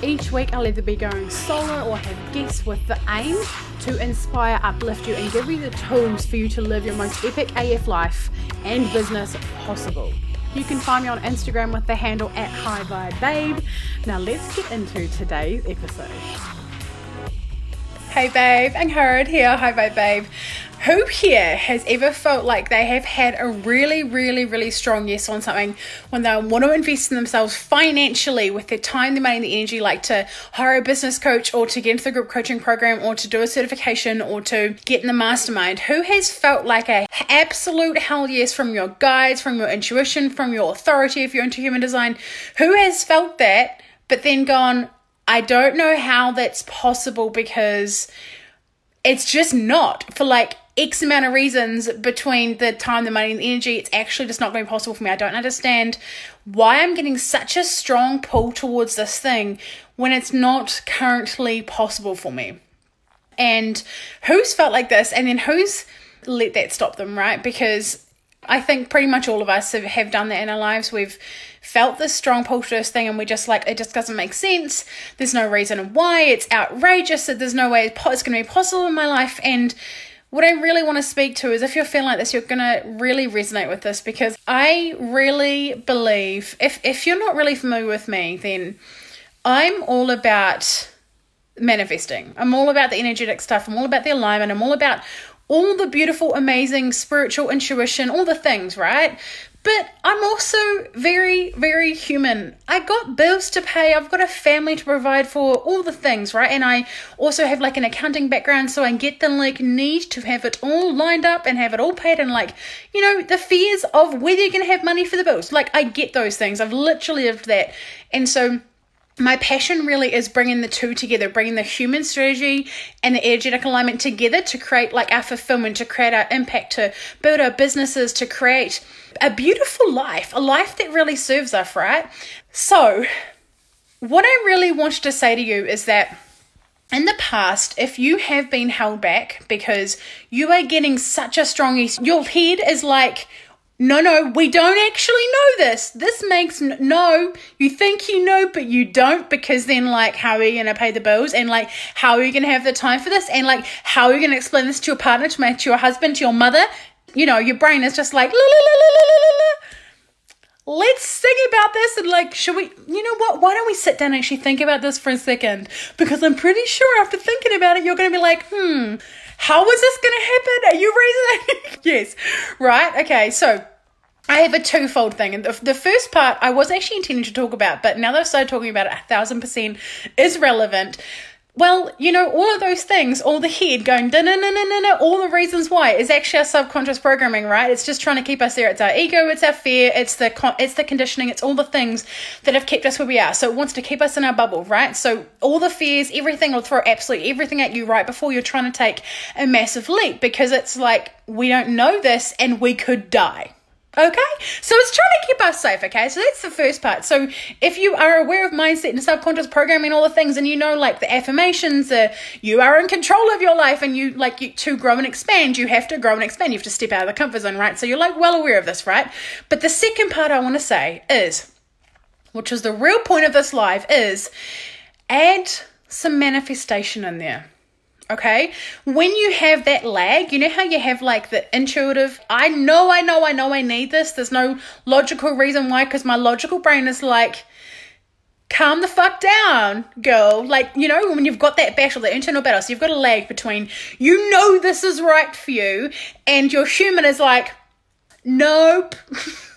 Each week, I'll either be going solo or have guests with the aim to inspire, uplift you, and give you the tools for you to live your most epic AF life and business possible. You can find me on Instagram with the handle at High Vibe Babe. Now, let's get into today's episode. Hey babe, Angharad here, High Vibe Babe. Who here has ever felt like they have had a really, really, really strong yes on something when they want to invest in themselves financially with their time, their money, and the energy, like to hire a business coach or to get into the group coaching program or to do a certification or to get in the mastermind? Who has felt like a absolute hell yes from your guides, from your intuition, from your authority if you're into human design? Who has felt that but then gone, I don't know how that's possible because it's just not for like X amount of reasons between the time, the money, and the energy, it's actually just not going to be possible for me. I don't understand why I'm getting such a strong pull towards this thing when it's not currently possible for me. And who's felt like this, and then who's let that stop them, right? Because I think pretty much all of us have, have done that in our lives. We've felt this strong this thing and we're just like, it just doesn't make sense. There's no reason why. It's outrageous that there's no way it's going to be possible in my life. And what I really want to speak to is if you're feeling like this, you're going to really resonate with this because I really believe, if, if you're not really familiar with me, then I'm all about manifesting. I'm all about the energetic stuff. I'm all about the alignment. I'm all about all the beautiful, amazing spiritual intuition, all the things, right? But I'm also very, very human. I got bills to pay, I've got a family to provide for, all the things, right? And I also have like an accounting background, so I get the like need to have it all lined up and have it all paid and like, you know, the fears of whether you're gonna have money for the bills. Like, I get those things. I've literally lived that. And so, my passion really is bringing the two together, bringing the human strategy and the energetic alignment together to create like our fulfillment, to create our impact, to build our businesses, to create a beautiful life, a life that really serves us, right? So, what I really wanted to say to you is that in the past, if you have been held back because you are getting such a strong, your head is like, no, no, we don't actually know this. This makes n- no. You think you know, but you don't because then, like, how are you going to pay the bills? And, like, how are you going to have the time for this? And, like, how are you going to explain this to your partner, to, my, to your husband, to your mother? You know, your brain is just like, la, la, la, let's sing about this. And, like, should we, you know what? Why don't we sit down and actually think about this for a second? Because I'm pretty sure after thinking about it, you're going to be like, hmm how is this going to happen? Are you reasoning? yes, right? Okay, so I have a twofold thing. And the, the first part I was actually intending to talk about, but now that I've started talking about it, a thousand percent is relevant. Well, you know, all of those things, all the head going, no, no, no, no, no, all the reasons why is actually our subconscious programming, right? It's just trying to keep us there. It's our ego, it's our fear, it's the con- it's the conditioning, it's all the things that have kept us where we are. So it wants to keep us in our bubble, right? So all the fears, everything will throw absolutely everything at you right before you're trying to take a massive leap because it's like we don't know this and we could die Okay, so it's trying to keep us safe. Okay, so that's the first part. So if you are aware of mindset and subconscious programming, all the things, and you know, like the affirmations, uh, you are in control of your life, and you like you to grow and expand, you have to grow and expand. You have to step out of the comfort zone, right? So you're like well aware of this, right? But the second part I want to say is, which is the real point of this live, is add some manifestation in there okay? When you have that lag you know how you have like the intuitive i know i know i know i need this. There's no logical reason why because my logical brain is like calm the fuck down girl. Like you know when you've got that battle that internal battle so you've got a lag between you know this is right for you and your human is like nope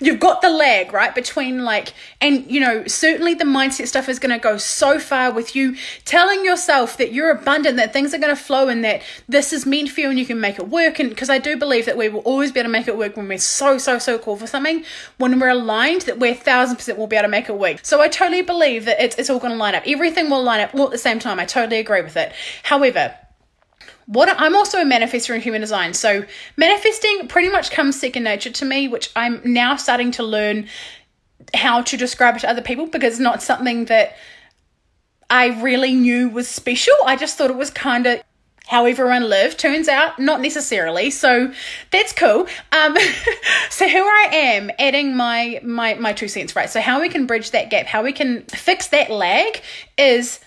you've got the lag right between like and you know certainly the mindset stuff is going to go so far with you telling yourself that you're abundant that things are going to flow and that this is meant for you and you can make it work. And because i do believe that we will always be able to make it work when we're so so so cool for something when we're aligned that we're thousand percent will be able to make it work. So i totally believe that it's, it's all going to line up. Everything will line up all at the same time. I totally agree with it. However what I'm also a manifester in human design. So manifesting pretty much comes second nature to me, which I'm now starting to learn how to describe it to other people because it's not something that I really knew was special. I just thought it was kind of how everyone lived. Turns out, not necessarily. So that's cool. Um, so here I am adding my my my two cents, right? So how we can bridge that gap, how we can fix that lag, is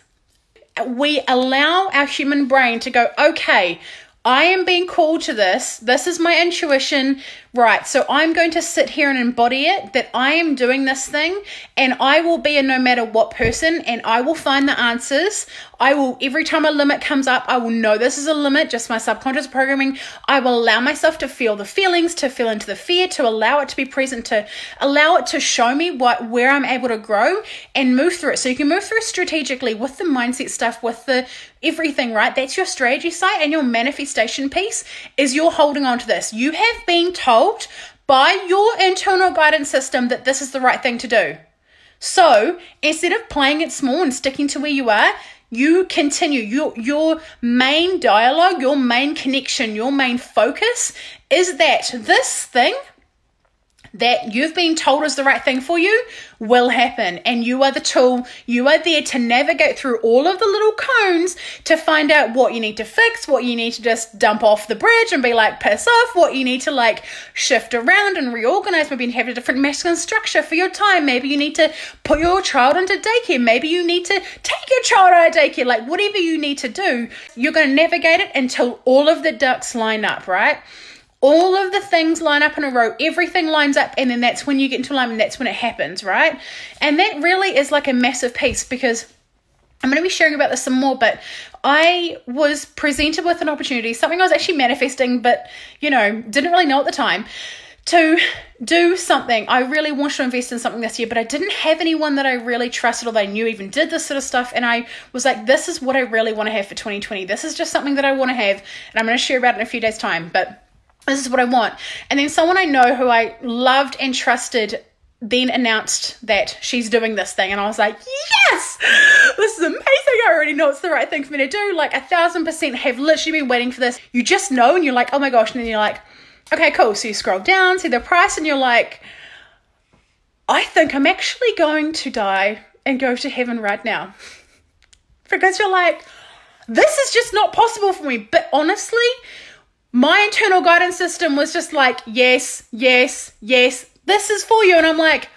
we allow our human brain to go, okay, I am being called to this. This is my intuition. Right, so I'm going to sit here and embody it that I am doing this thing and I will be a no matter what person and I will find the answers. I will, every time a limit comes up, I will know this is a limit, just my subconscious programming. I will allow myself to feel the feelings, to feel into the fear, to allow it to be present, to allow it to show me what, where I'm able to grow and move through it. So you can move through strategically with the mindset stuff, with the everything, right? That's your strategy side and your manifestation piece is you're holding on to this. You have been told told by your internal guidance system that this is the right thing to do. So instead of playing it small and sticking to where you are, you continue your your main dialogue, your main connection, your main focus is that this thing that you've been told is the right thing for you will happen. And you are the tool. You are there to navigate through all of the little cones to find out what you need to fix, what you need to just dump off the bridge and be like, piss off, what you need to like shift around and reorganize. Maybe you have a different masculine structure for your time. Maybe you need to put your child into daycare. Maybe you need to take your child out of daycare. Like whatever you need to do, you're going to navigate it until all of the ducks line up, right? All of the things line up in a row, everything lines up, and then that's when you get into alignment, that's when it happens, right? And that really is like a massive piece because I'm going to be sharing about this some more, but I was presented with an opportunity, something I was actually manifesting, but you know, didn't really know at the time, to do something. I really wanted to invest in something this year, but I didn't have anyone that I really trusted or they knew even did this sort of stuff. And I was like, this is what I really want to have for 2020. This is just something that I want to have, and I'm going to share about it in a few days' time. But this is what I want. And then someone I know who I loved and trusted then announced that she's doing this thing. And I was like, yes, this is amazing. I already know it's the right thing for me to do. Like a thousand percent have literally been waiting for this. You just know, and you're like, oh my gosh. And then you're like, okay, cool. So you scroll down, see the price, and you're like, I think I'm actually going to die and go to heaven right now. Because you're like, this is just not possible for me. But honestly, my internal guidance system was just like, yes, yes, yes, this is for you. And I'm like,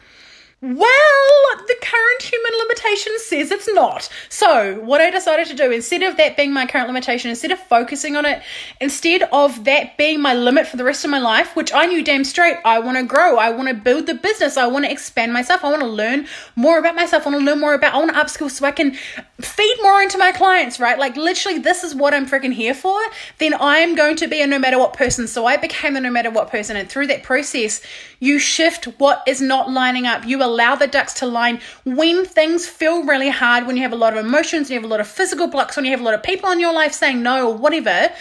well, the current human limitation says it's not. So, what I decided to do, instead of that being my current limitation, instead of focusing on it, instead of that being my limit for the rest of my life, which I knew damn straight, I want to grow, I want to build the business, I want to expand myself, I want to learn more about myself, I want to learn more about, I want to upskill so I can feed more into my clients, right? Like, literally, this is what I'm freaking here for. Then I'm going to be a no matter what person. So, I became a no matter what person. And through that process, you shift what is not lining up. You allow the ducks to line when things feel really hard, when you have a lot of emotions, you have a lot of physical blocks, when you have a lot of people in your life saying no or whatever.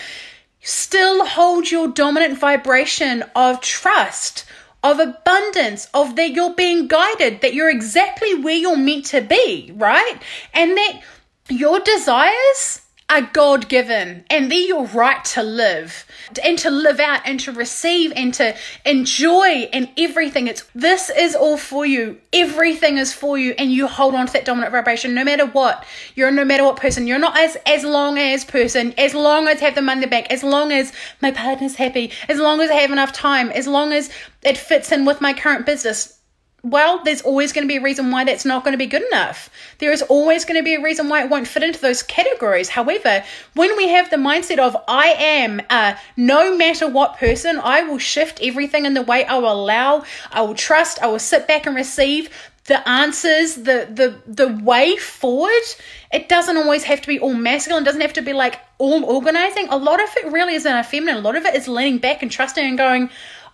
Still hold your dominant vibration of trust, of abundance, of that you're being guided, that you're exactly where you're meant to be, right? And that your desires are God given and they're your right to live and to live out and to receive and to enjoy and everything. It's this is all for you. Everything is for you and you hold on to that dominant vibration no matter what. You're no matter what person. You're not as as long as person, as long as have the money back, as long as my partner's happy, as long as I have enough time, as long as it fits in with my current business well, there's always going to be a reason why that's not going to be good enough. There is always going to be a reason why it won't fit into those categories. However, when we have the mindset of I am a no matter what person, I will shift everything in the way I will allow, I will trust, I will sit back and receive the answers, the the the way forward. It doesn't always have to be all masculine, doesn't have to be like all organizing. A lot of it really is in our feminine. A lot of it is leaning back and trusting and going,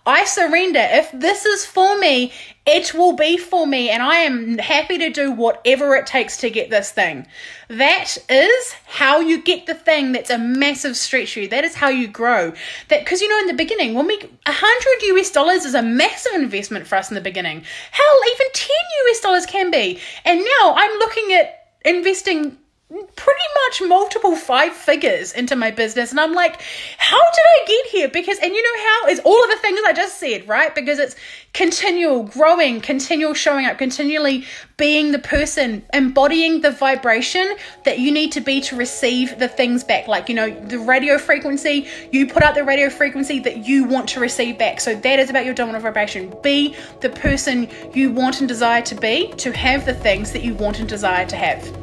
I surrender. If this is for me, it will be for me, and I am happy to do whatever it takes to get this thing. That is how you get the thing that's a massive stretch you. That is how you grow. That because you know in the beginning, when we hundred US dollars is a massive investment for us in the beginning. Hell, even ten US dollars can be. And now I'm looking at investing pretty much multiple five figures into my business. And i'm like how did i get here? Because and you know how? Is all of the things i just said right? Because it's continual growing continual showing up continually being the person embodying the vibration that you need to be to receive the things back. Like you know the radio frequency you put out the radio frequency that you want to receive back. So that is about your dominant vibration. Be the person you want and desire to be to have the things that you want and desire to have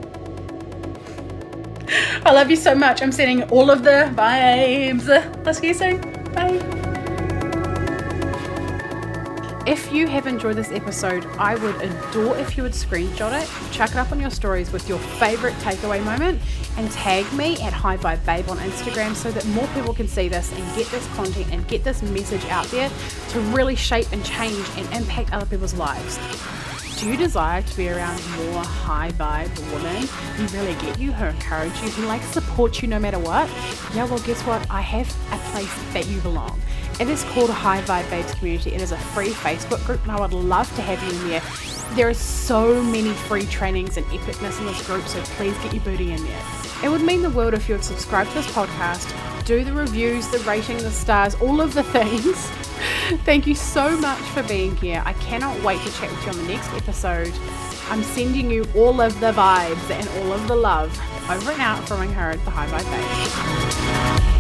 I love you so much. I'm sending all of the vibes. Let's see you soon. Bye. If you have enjoyed this episode, I would adore if you would screenshot it, chuck it up on your stories with your favorite takeaway moment, and tag me at High Vibe Babe on Instagram so that more people can see this and get this content and get this message out there to really shape and change and impact other people's lives. Do you desire to be around more high vibe women who really get you, who encourage you, who like support you no matter what? Yeah, well, guess what? I have a place that you belong. It is called High Vibe Babes Community. It is a free Facebook group, and I would love to have you in there. There are so many free trainings and epicness in this group, so please get your booty in there. It would mean the world if you would subscribe to this podcast, do the reviews, the rating, the stars, all of the things. Thank you so much for being here. I cannot wait to chat with you on the next episode. I'm sending you all of the vibes and all of the love over and out from at the High Vibe.